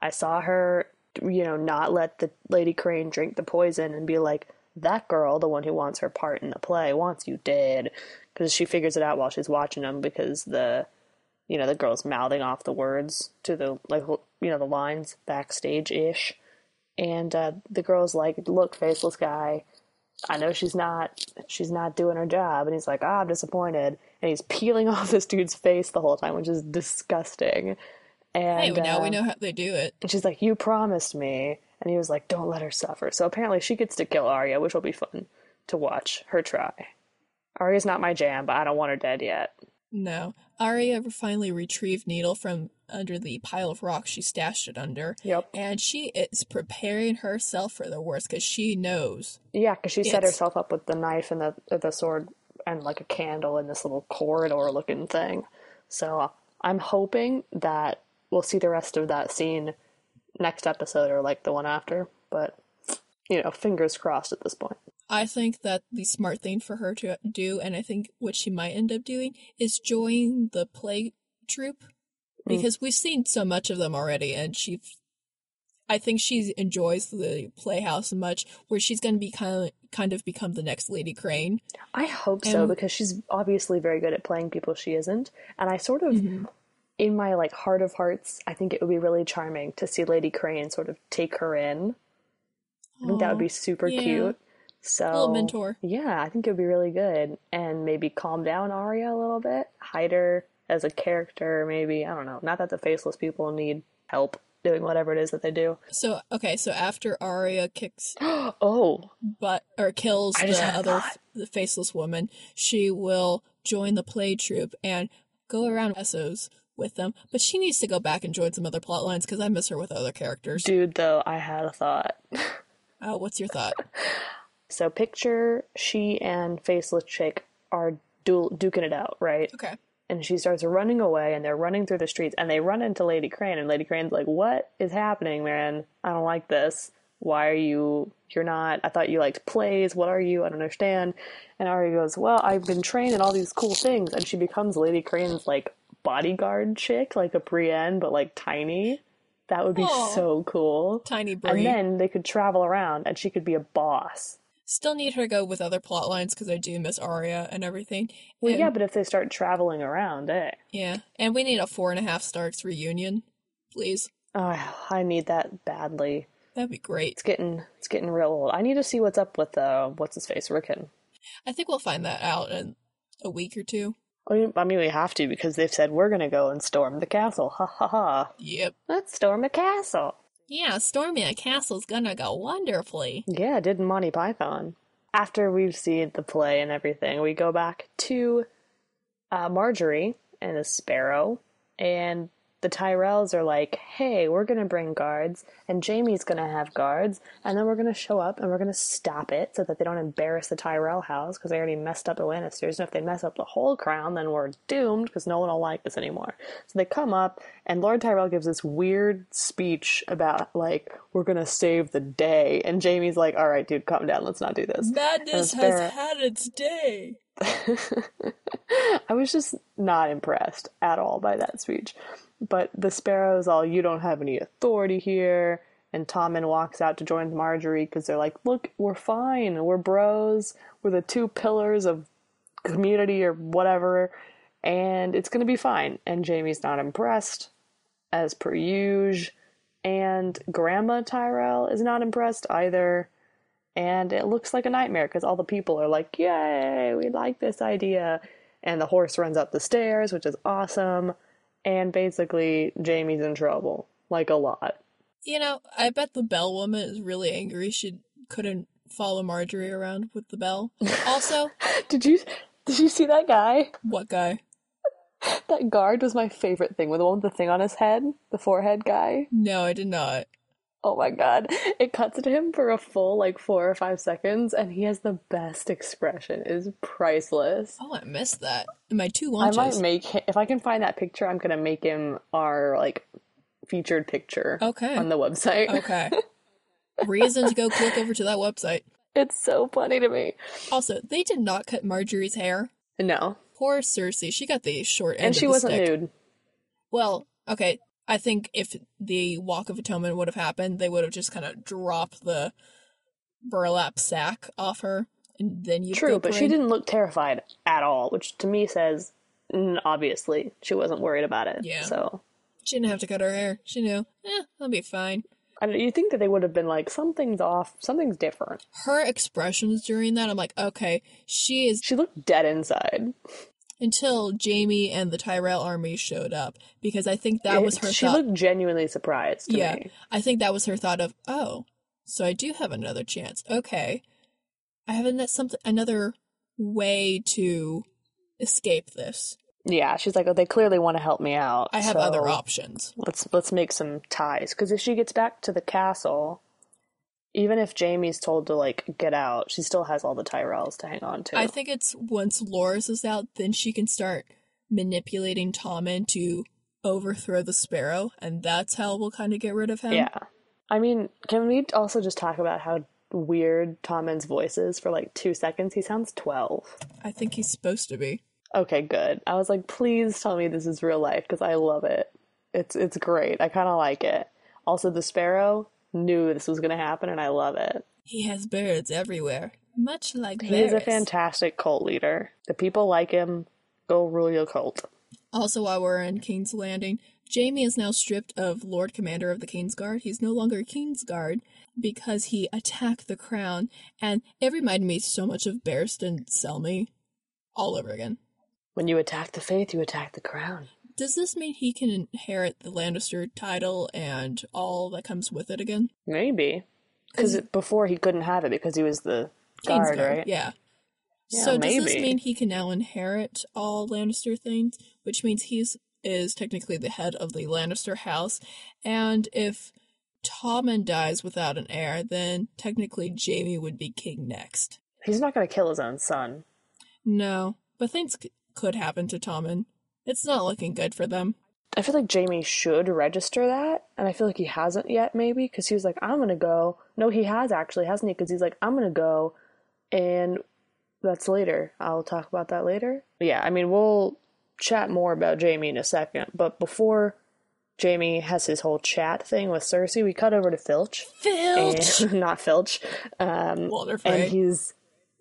I saw her, you know, not let the Lady Crane drink the poison and be like, that girl, the one who wants her part in the play, wants you dead. Because she figures it out while she's watching them because the, you know, the girl's mouthing off the words to the, like, you know, the lines backstage ish. And uh, the girl's like, look, faceless guy, I know she's not she's not doing her job and he's like, ah, I'm disappointed. And he's peeling off this dude's face the whole time, which is disgusting. And hey, now we uh, know how they do it. and she's like, You promised me and he was like, Don't let her suffer. So apparently she gets to kill Arya, which will be fun to watch her try. Arya's not my jam, but I don't want her dead yet. No. Arya finally retrieved Needle from under the pile of rocks she stashed it under. Yep. And she is preparing herself for the worst because she knows. Yeah, because she set herself up with the knife and the the sword and like a candle in this little corridor looking thing. So I'm hoping that we'll see the rest of that scene next episode or like the one after. But you know, fingers crossed at this point. I think that the smart thing for her to do, and I think what she might end up doing, is join the play troupe. Hmm. Because we've seen so much of them already, and she. I think she enjoys the playhouse much, where she's going to be kind of, kind of become the next Lady Crane. I hope so because she's obviously very good at playing people she isn't, and I sort of. Mm-hmm. In my like heart of hearts, I think it would be really charming to see Lady Crane sort of take her in. I think that would be super yeah. cute. So Little mentor. Yeah, I think it would be really good. And maybe calm down Arya a little bit. Hide her as a character, maybe. I don't know. Not that the faceless people need help doing whatever it is that they do. So okay, so after Arya kicks oh, but or kills the other the faceless woman, she will join the play troupe and go around Essos with them. But she needs to go back and join some other plot lines because I miss her with other characters. dude, though, I had a thought. Oh, what's your thought? So picture she and faceless chick are du- duking it out, right? Okay. and she starts running away and they're running through the streets and they run into Lady Crane and Lady Crane's like, "What is happening, man? I don't like this. Why are you you're not I thought you liked plays. What are you? I don't understand." And Arya goes, "Well, I've been trained in all these cool things." And she becomes Lady Crane's like bodyguard chick, like a Brienne but like tiny. That would be Aw. so cool. Tiny And then they could travel around and she could be a boss. Still need her to go with other plot lines because I do miss Arya and everything. Well, And- yeah, but if they start traveling around, eh? yeah, and we need a four and a half Starks reunion, please. Oh, I need that badly. That'd be great. It's getting it's getting real old. I need to see what's up with uh what's his face Rickon. I think we'll find that out in a week or two. I mean, I mean, we have to because they've said we're gonna go and storm the castle. Ha ha ha! Yep. Let's storm the castle. Yeah, storming a castle's gonna go wonderfully. Yeah, did Monty Python. After we've seen the play and everything, we go back to uh, Margaery and the Sparrow, and the Tyrells are like, "Hey, we're gonna bring guards, and Jaime's gonna have guards, and then we're gonna show up and we're gonna stop it so that they don't embarrass the Tyrell house because they already messed up the Lannisters, and if they mess up the whole crown, then we're doomed because no one will like us anymore." So they come up, and Lord Tyrell gives this weird speech about like we're gonna save the day, and Jaime's like, "All right, dude, calm down, let's not do this." Madness has had its day. I was just not impressed at all by that speech. But the Sparrow's all, you don't have any authority here. And Tommen walks out to join Margaery because they're like, look, we're fine. We're bros. We're the two pillars of community or whatever. And it's going to be fine. And Jaime's not impressed, as per usual. And Grandma Tyrell is not impressed either. And it looks like a nightmare because all the people are like, yay, we like this idea. And the horse runs up the stairs, which is awesome. And basically, Jaime's in trouble. Like a lot. You know, I bet the bell woman is really angry she couldn't follow Margaery around with the bell. Also, Did you did you see that guy? what guy? That guard was my favorite thing with the one with the thing on his head, the forehead guy. No, I did not. Oh my god. It cuts to him for a full like four or five seconds and he has the best expression. It is priceless. Oh, I missed that. My two I lunches. might make him if I can find that picture, I'm gonna make him our like featured picture Okay. on the website. Okay. Reason to go click over to that website. It's so funny to me. Also, they did not cut Margaery's hair. No. Poor Cersei. She got the short end And she wasn't stick. nude. Well, okay. I think if the Walk of Atonement would have happened, they would have just kind of dropped the burlap sack off her, and then you True, but she didn't look terrified at all, which to me says mm, obviously she wasn't worried about it. Yeah. So She didn't have to cut her hair. She knew. Eh, I'll be fine. I don't, you think that they would have been like something's off, something's different. Her expressions during that, I'm like, okay, she is She looked dead inside. Until Jaime and the Tyrell army showed up because I think that was her She thought. looked genuinely surprised to yeah, me. I think that was her thought of, oh, so I do have another chance. Okay, I have an- something another way to escape this. Yeah, she's like, oh, they clearly want to help me out. I have so other options. Let's let's make some ties because if she gets back to the castle, even if Jaime's told to like get out, she still has all the Tyrells to hang on to. I think it's once Loris is out, then she can start manipulating Tommen to overthrow the Sparrow, and that's how we'll kind of get rid of him. Yeah. I mean, can we also just talk about how weird Tommen's voice is for like two seconds? He sounds 12. I think he's supposed to be. Okay, good. I was like, please tell me this is real life because I love it. It's it's great. I kind of like it. Also, the sparrow knew this was going to happen, and I love it. He has birds everywhere, much like He is a fantastic cult leader. The people like him. Go rule your cult. Also, while we're in King's Landing, Jaime is now stripped of Lord Commander of the King's Guard. He's no longer King's Guard because he attacked the crown, and it reminded me so much of Barristan Selmy all over again. When you attack the faith, you attack the crown. Does this mean he can inherit the Lannister title and all that comes with it again? Maybe. Because before he couldn't have it because he was the King's guard, right? Yeah. Yeah, so does this mean he can now inherit all Lannister things, which means he's is technically the head of the Lannister house, and if Tommen dies without an heir, then technically Jaime would be king next. He's not going to kill his own son. No, but things c- could happen to Tommen. It's not looking good for them. I feel like Jaime should register that, and I feel like he hasn't yet, maybe, because he was like, I'm gonna go. No, he has actually, hasn't he? Because he's like, I'm gonna go, and that's later. I'll talk about that later. Yeah, I mean, we'll chat more about Jaime in a second, but before Jaime has his whole chat thing with Cersei, we cut over to Filch. Filch! And, not Filch. Um, Walder Frey. and he's,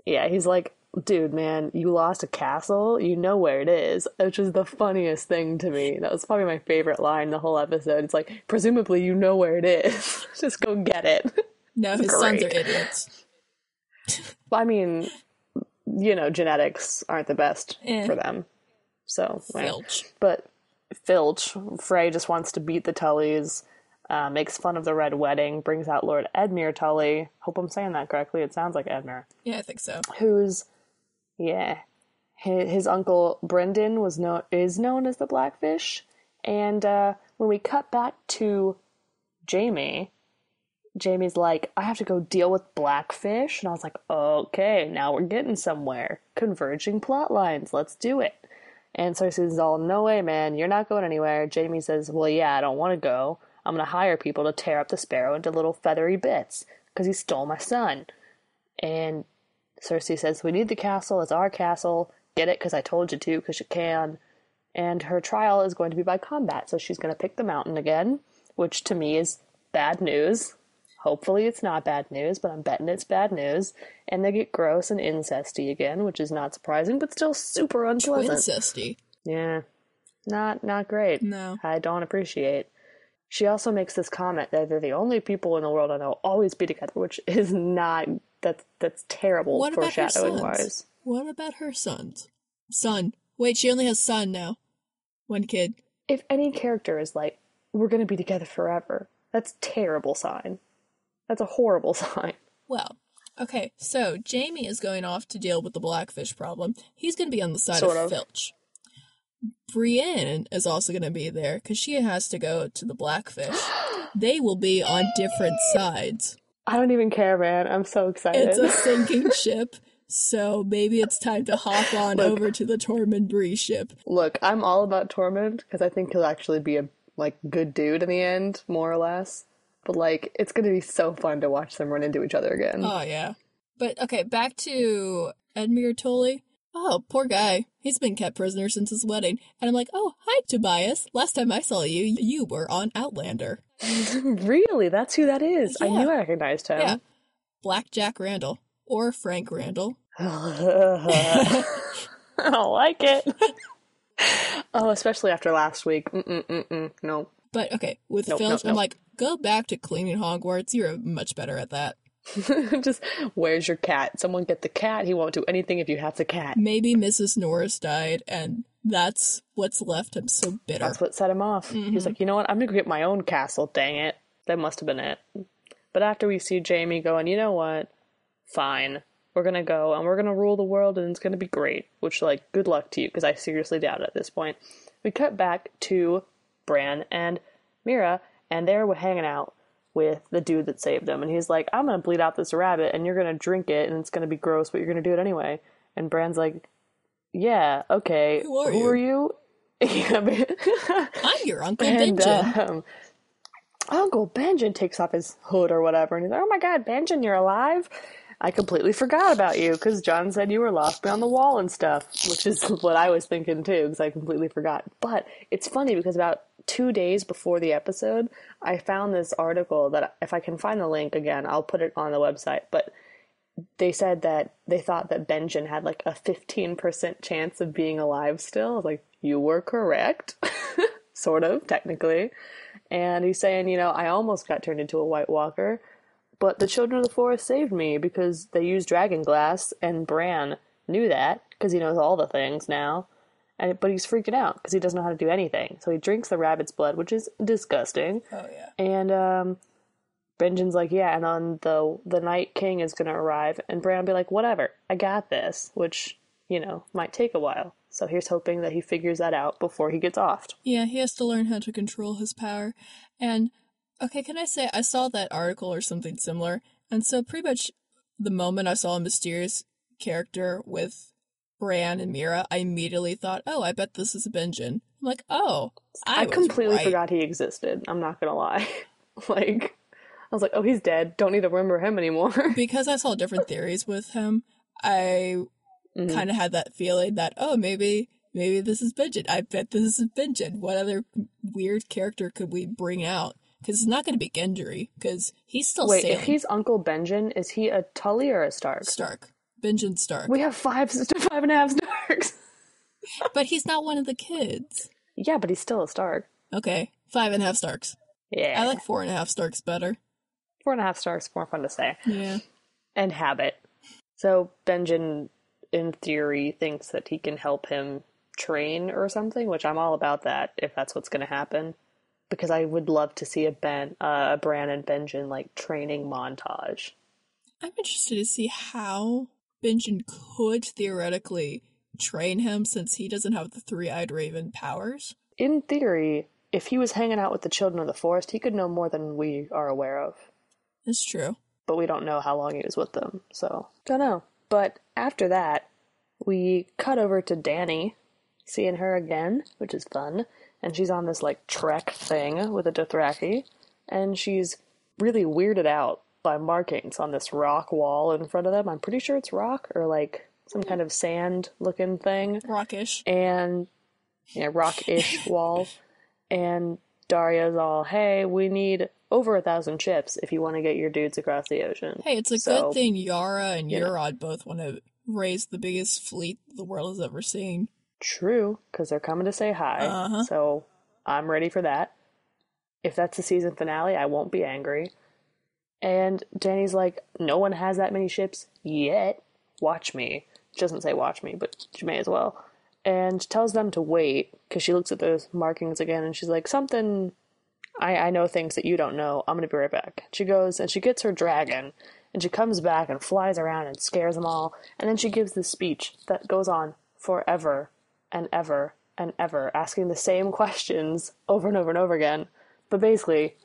yeah, he's like, dude, man, you lost a castle, you know where it is, which is the funniest thing to me. That was probably my favorite line the whole episode. It's like, presumably you know where it is. Just go get it. no, his sons are idiots. I mean, you know, genetics aren't the best Eh. for them. So. Filch. But Filch, Frey just wants to beat the Tullys, uh, makes fun of the Red Wedding, brings out Lord Edmure Tully. Hope I'm saying that correctly. It sounds like Edmure. Yeah, I think so. Who's, yeah, his, his uncle Brynden was known is known as the Blackfish. And uh, when we cut back to Jaime, Jaime's like, I have to go deal with Blackfish. And I was like, okay, now we're getting somewhere. Converging plot lines. Let's do it. And Cersei's all, no way, man, you're not going anywhere. Jaime says, well, yeah, I don't want to go. I'm going to hire people to tear up the sparrow into little feathery bits because he stole my son. And Cersei says, we need the castle. It's our castle. Get it because I told you to because you can. And her trial is going to be by combat. So she's going to pick the mountain again, which to me is bad news. Hopefully it's not bad news, but I'm betting it's bad news. And they get gross and incesty again, which is not surprising, but still super unpleasant. Incesty. Yeah. Not not great. No. I don't appreciate. She also makes this comment that they're the only people in the world I know always be together, which is not that's that's terrible What foreshadowing wise. What about her sons? Son. Wait, she only has son now. One kid. If any character is like, we're gonna be together forever, that's terrible sign. That's a horrible sign. Well, okay, so Jaime is going off to deal with the blackfish problem. He's going to be on the side Sort of of. Filch. Brienne is also going to be there because she has to go to the blackfish. they will be on different sides. I don't even care, man. I'm so excited. It's a sinking ship, so maybe it's time to hop on Look. over to the Tormund Bree ship. Look, I'm all about Tormund because I think he'll actually be a like good dude in the end, more or less. But like, it's gonna be so fun to watch them run into each other again. Oh yeah. But okay, back to Edmure Tully. Oh, poor guy. He's been kept prisoner since his wedding. And I'm like, oh, hi, Tobias. Last time I saw you, you were on Outlander. really? That's who that is. I knew I recognized him. Yeah. Black Jack Randall. Or Frank Randall. I don't like it. oh, especially after last week. Mm-mm-mm-mm. No. But okay, with Nope, Filch, nope, I'm nope. like, go back to cleaning Hogwarts. You're much better at that. Just, where's your cat? Someone get the cat. He won't do anything if you have the cat. Maybe Mrs. Norris died, and that's what's left him so bitter. That's what set him off. He's mm-hmm. like, you know what? I'm gonna go get my own castle. Dang it. That must have been it. But after we see Jaime going, you know what? Fine. We're gonna go and we're gonna rule the world and it's gonna be great. Which, like, good luck to you because I seriously doubt it at this point. We cut back to Bran and Meera, and they're hanging out with the dude that saved them. And he's like, I'm gonna bleed out this rabbit and you're gonna drink it and it's gonna be gross, but you're gonna do it anyway. And Bran's like, Yeah, okay. Who are Who are you? I'm your Uncle and Benjen. um, Uncle Benjamin takes off his hood or whatever, and he's like, "Oh my God, Benjamin, you're alive! I completely forgot about you because Jon said you were lost beyond the wall and stuff, which is what I was thinking too because I completely forgot. But it's funny because about two days before the episode, I found this article that if I can find the link again, I'll put it on the website. But they said that they thought that Benjen had like a 15% chance of being alive still. Like, you were correct. sort of, technically. And he's saying, you know, I almost got turned into a White Walker, but the Children of the Forest saved me because they used dragon glass, and Bran knew that because he knows all the things now. And but he's freaking out because he doesn't know how to do anything. So he drinks the rabbit's blood, which is disgusting. oh yeah. And um, Benjamin's like, yeah, and then the the Night King is gonna arrive, and Bran be like, whatever, I got this, which you know might take a while. So here's hoping that he figures that out before he gets off. Yeah, he has to learn how to control his power. And okay, can I say I saw that article or something similar, and so pretty much the moment I saw a mysterious character with Bran and Meera, I immediately thought, "Oh, I bet this is Benjen." I'm like, "Oh, I, I, completely right. forgot he existed. I'm not gonna lie. like, I was like, oh, he's dead. Don't need to remember him anymore. because I saw different theories with him. I Mhm. kind of had that feeling that oh maybe maybe this is Benjen. I bet this is Benjen. What other weird character could we bring out? Because it's not going to be Gendry, because he's still Wait, sailing. if he's Uncle Benjen, is he a Tully or a Stark? Stark. Benjen Stark. We have five, five and a half Starks. but he's not one of the kids. yeah, but he's still a Stark. Okay, five and a half Starks. Yeah, I like four and a half Starks better. four and a half Starks. More fun to say Yeah. and habit. So Benjen, in theory, thinks that he can help him train or something, which I'm all about that if that's what's going to happen. Because I would love to see a Ben, uh, a Bran and Benjen like training montage. I'm interested to see how Benjen could theoretically train him since he doesn't have the three eyed raven powers. In theory, if he was hanging out with the children of the forest, he could know more than we are aware of. It's true. But we don't know how long he was with them, so don't know. But after that, we cut over to Dany, seeing her again, which is fun. And she's on this like trek thing with a Dothraki, and she's really weirded out by markings on this rock wall in front of them. I'm pretty sure it's rock or like some kind of sand looking thing. Rockish. and yeah, rock-ish wall. And Daario's all, "Hey, we need over a thousand ships if you want to get your dudes across the ocean." Hey, it's a So, good thing Yara and you know. Both want to raise the biggest fleet the world has ever seen. True, because they're coming to say hi. Uh-huh. So I'm ready for that. If that's the season finale, I won't be angry. And Dany's like, "No one has that many ships yet. Watch me." She doesn't say "watch me," but she may as well. And tells them to wait because she looks at those markings again and she's like, "Something I, I know things that you don't know. I'm gonna be right back. She goes and she gets her dragon, and she comes back and flies around and scares them all. And then she gives this speech that goes on forever and ever and ever, asking the same questions over and over and over again. But basically,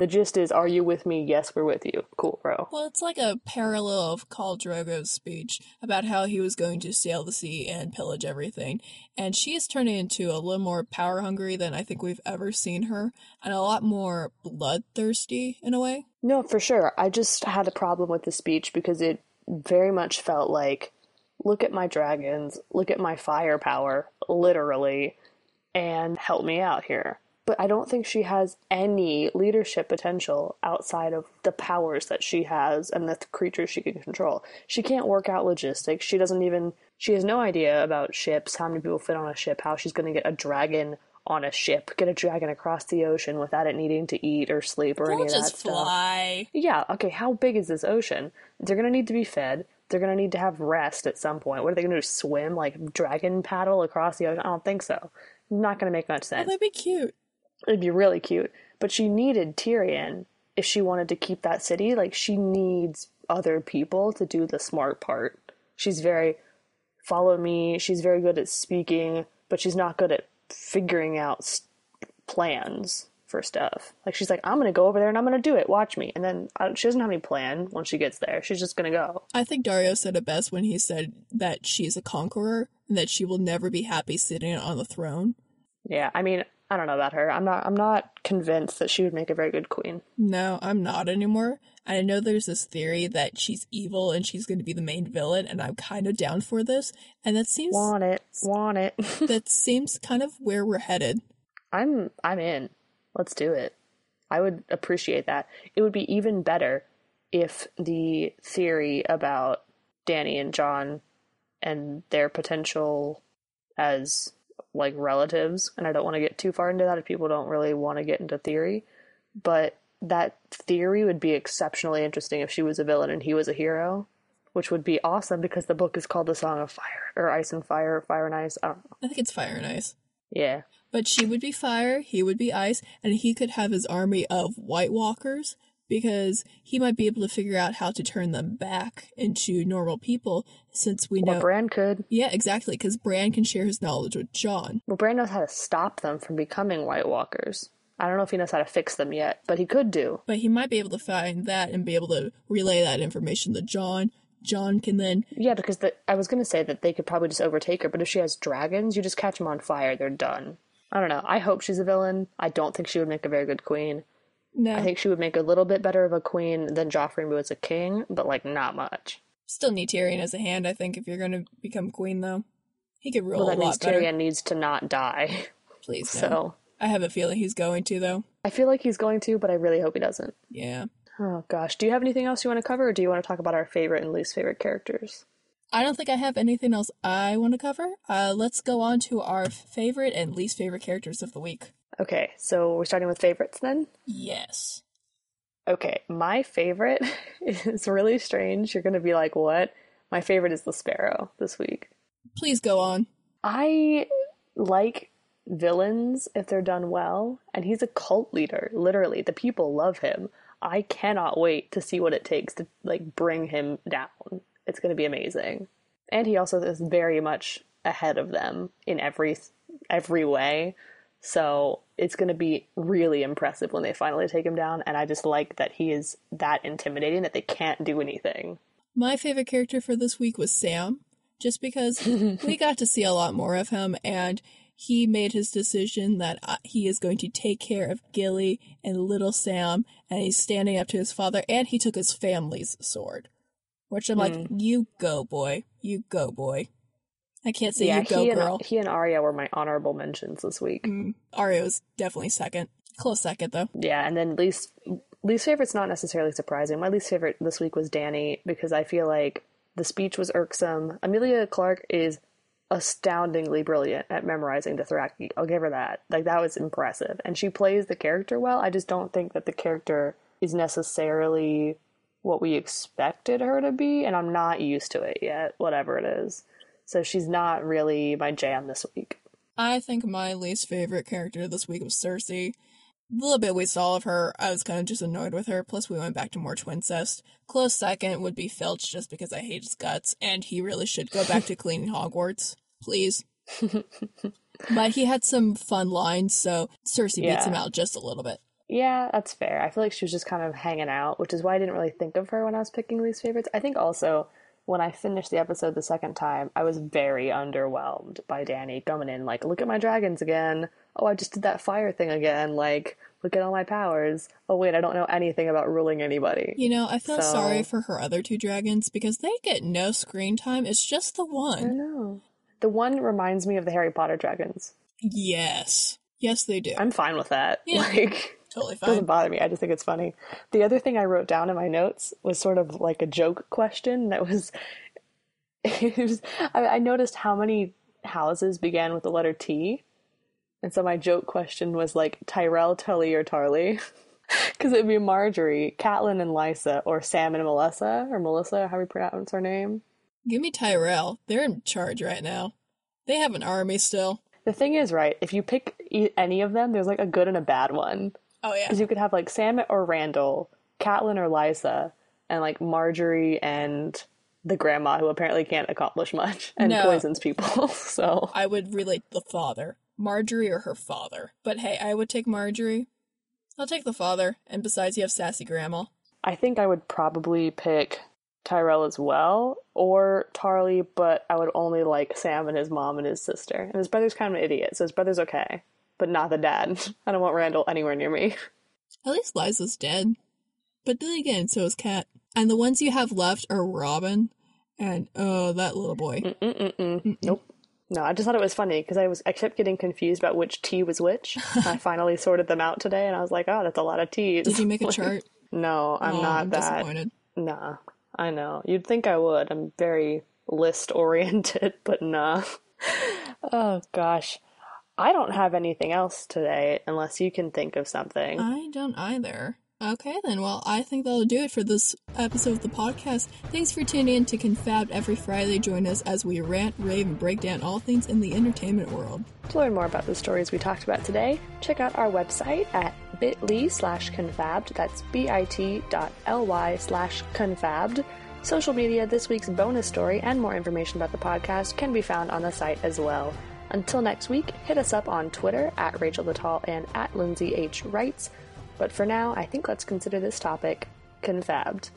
the gist is, "Are you with me? Yes, we're with you. Cool, bro." Well, it's like a parallel of Khal Drogo's speech about how he was going to sail the sea and pillage everything. And she is turning into a little more power hungry than I think we've ever seen her, and a lot more bloodthirsty in a way. No, for sure. I just had a problem with the speech because it very much felt like, look at my dragons, look at my firepower, literally, and help me out here. But I don't think she has any leadership potential outside of the powers that she has and the th- creatures she can control. She can't work out logistics. She doesn't even, she has no idea about ships, how many people fit on a ship, how she's going to get a dragon on a ship, get a dragon across the ocean without it needing to eat or sleep or They'll any of that just stuff. fly. Yeah, okay, how big is this ocean? They're gonna need to be fed. They're gonna need to have rest at some point. What are they gonna do? Swim like dragon paddle across the ocean? I don't think so. Not gonna make much Oh, sense. that'd be cute. It'd be really cute. But she needed Tyrion if she wanted to keep that city. Like she needs other people to do the smart part. She's very follow me. She's very good at speaking, but she's not good at figuring out s- plans for stuff. Like she's like, I'm gonna go over there and I'm gonna do it. Watch me. And then uh, she doesn't have any plan when she gets there. She's just gonna go. I think Daario said it best when he said that she's a conqueror and that she will never be happy sitting on the throne. Yeah. I mean, I don't know about her. I'm not. I'm not convinced that she would make a very good queen. No, I'm not anymore. And I know there's this theory that she's evil and she's going to be the main villain, and I'm kind of down for this. And that seems Want it? Want it? that seems kind of where we're headed. I'm I'm in. Let's do it. I would appreciate that. It would be even better if the theory about Dany and Jon and their potential as like relatives, and I don't want to get too far into that if people don't really want to get into theory, but that theory would be exceptionally interesting if she was a villain and he was a hero, which would be awesome because the book is called The Song of Fire or Ice and Fire, or Fire and Ice. I don't know. I think it's fire and ice. Yeah. But she would be fire, he would be ice, and he could have his army of White Walkers because he might be able to figure out how to turn them back into normal people since we know. Bran could. yeah, exactly, because Bran can share his knowledge with Jon. Well, Bran knows how to stop them from becoming White Walkers. I don't know if he knows how to fix them yet, but he could do. But he might be able to find that and be able to relay that information to Jon. Jon can then Yeah, because the, I was going to say that they could probably just overtake her, but if she has dragons, you just catch them on fire, they're done. I don't know. I hope she's a villain. I don't think she would make a very good queen. No I think she would make a little bit better of a queen than Joffrey was a king, but like not much. still need Tyrion as a hand. I think if you're going to become queen, though. He could rule well, a that means better. Tyrion needs to not die. Please, no. So I have a feeling he's going to, though. I feel like he's going to, but I really hope he doesn't. Yeah. Oh gosh, do you have anything else you want to cover, or do you want to talk about our favorite and least favorite characters? I don't think I have anything else I want to cover. Uh, let's go on to our favorite and least favorite characters of the week. Okay, so we're starting with favorites then. Yes. Okay, my favorite is really strange. You're gonna be like, "What?" My favorite is the Sparrow this week. Please go on. I like villains if they're done well, and he's a cult leader. Literally, the people love him. I cannot wait to see what it takes to like bring him down. It's going to be amazing. And he also is very much ahead of them in every every way. So, it's going to be really impressive when they finally take him down and I just like that he is that intimidating that they can't do anything. My favorite character for this week was Sam, just because we got to see a lot more of him and he made his decision that uh, he is going to take care of Gilly and little Sam and he's standing up to his father and he took his family's sword. Which I'm like, you go, boy. You go, boy. I can't say you go, he girl. and he and Arya were my honorable mentions this week. Mm, Arya was definitely second. Close second, though. Yeah, and then least least favorite's not necessarily surprising. My least favorite this week was Dany because I feel like the speech was irksome. Emilia Clarke is astoundingly brilliant at memorizing the Dothraki. I'll give her that. Like that was impressive, and she plays the character well. I just don't think that the character is necessarily what we expected her to be, and I'm not used to it yet. Whatever it is, so she's not really my jam this week. I think my least favorite character this week was Cersei. The little bit we saw of her, I was kind of just annoyed with her. Plus, we went back to more twincest. Close second would be Filch, just because I hate his guts, and he really should go back to cleaning Hogwarts, please. but he had some fun lines, so Cersei beats him out just a little bit. Yeah, that's fair. I feel like she was just kind of hanging out, which is why I didn't really think of her when I was picking least favorites. I think also when I finished the episode the second time, I was very underwhelmed by Dany coming in like, "Look at my dragons again. Oh, I just did that fire thing again. Like, look at all my powers. Oh wait, I don't know anything about ruling anybody." You know, I feel So- sorry for her other two dragons because they get no screen time. It's just the one. I know. The one reminds me of the Harry Potter dragons. Yes. Yes, they do. I'm fine with that. Yeah. Like totally It doesn't bother me. I just think it's funny. The other thing I wrote down in my notes was sort of like a joke question that was. It was I, I noticed how many houses began with the letter T, and so my joke question was like Tyrell, Tully, or Tarly, because it'd be Margaery, Catelyn, and Lysa, or Sam and Melissa, or Melissa, how we pronounce her name. Give me Tyrell. They're in charge right now. They have an army still. The thing is, right? If you pick e- any of them, there's like a good and a bad one. Oh yeah. Because you could have like Sam or Randyll, Catelyn or Lysa, and like Margaery and the grandma who apparently can't accomplish much and No. poisons people. so I would relate the father. Margaery or her father. But hey, I would take Margaery. I'll take the father. And besides, you have sassy grandma. I think I would probably pick Tyrell as well or Tarly, but I would only like Sam and his mom and his sister. And his brother's kind of an idiot, so his brother's okay, but not the dad. I don't want Randyll anywhere near me. At least Lysa's dead. But then again, so is Kat. And the ones you have left are Robin and oh, that little boy. Mm-mm-mm. Nope. No, I just thought it was funny because I was I kept getting confused about which T was which. I finally sorted them out today, and I was like, "Oh, that's a lot of T's." Did you make a chart? No, I'm Oh, not I'm that. disappointed. Nah, I know. You'd think I would. I'm very list oriented, but nah. oh gosh, I don't have anything else today unless you can think of something. I don't either. Okay, then. Well, I think that'll do it for this episode of the podcast. Thanks for tuning in to Confab every Friday. Join us as we rant, rave, and break down all things in the entertainment world. To learn more about the stories we talked about today, check out our website at bit.ly slash confabbed. That's bit.ly slash confabbed. Social media, this week's bonus story, and more information about the podcast can be found on the site as well. Until next week, hit us up on Twitter at Rachel Littall and at Lindsay H. Writes. But for now, I think let's consider this topic confabbed.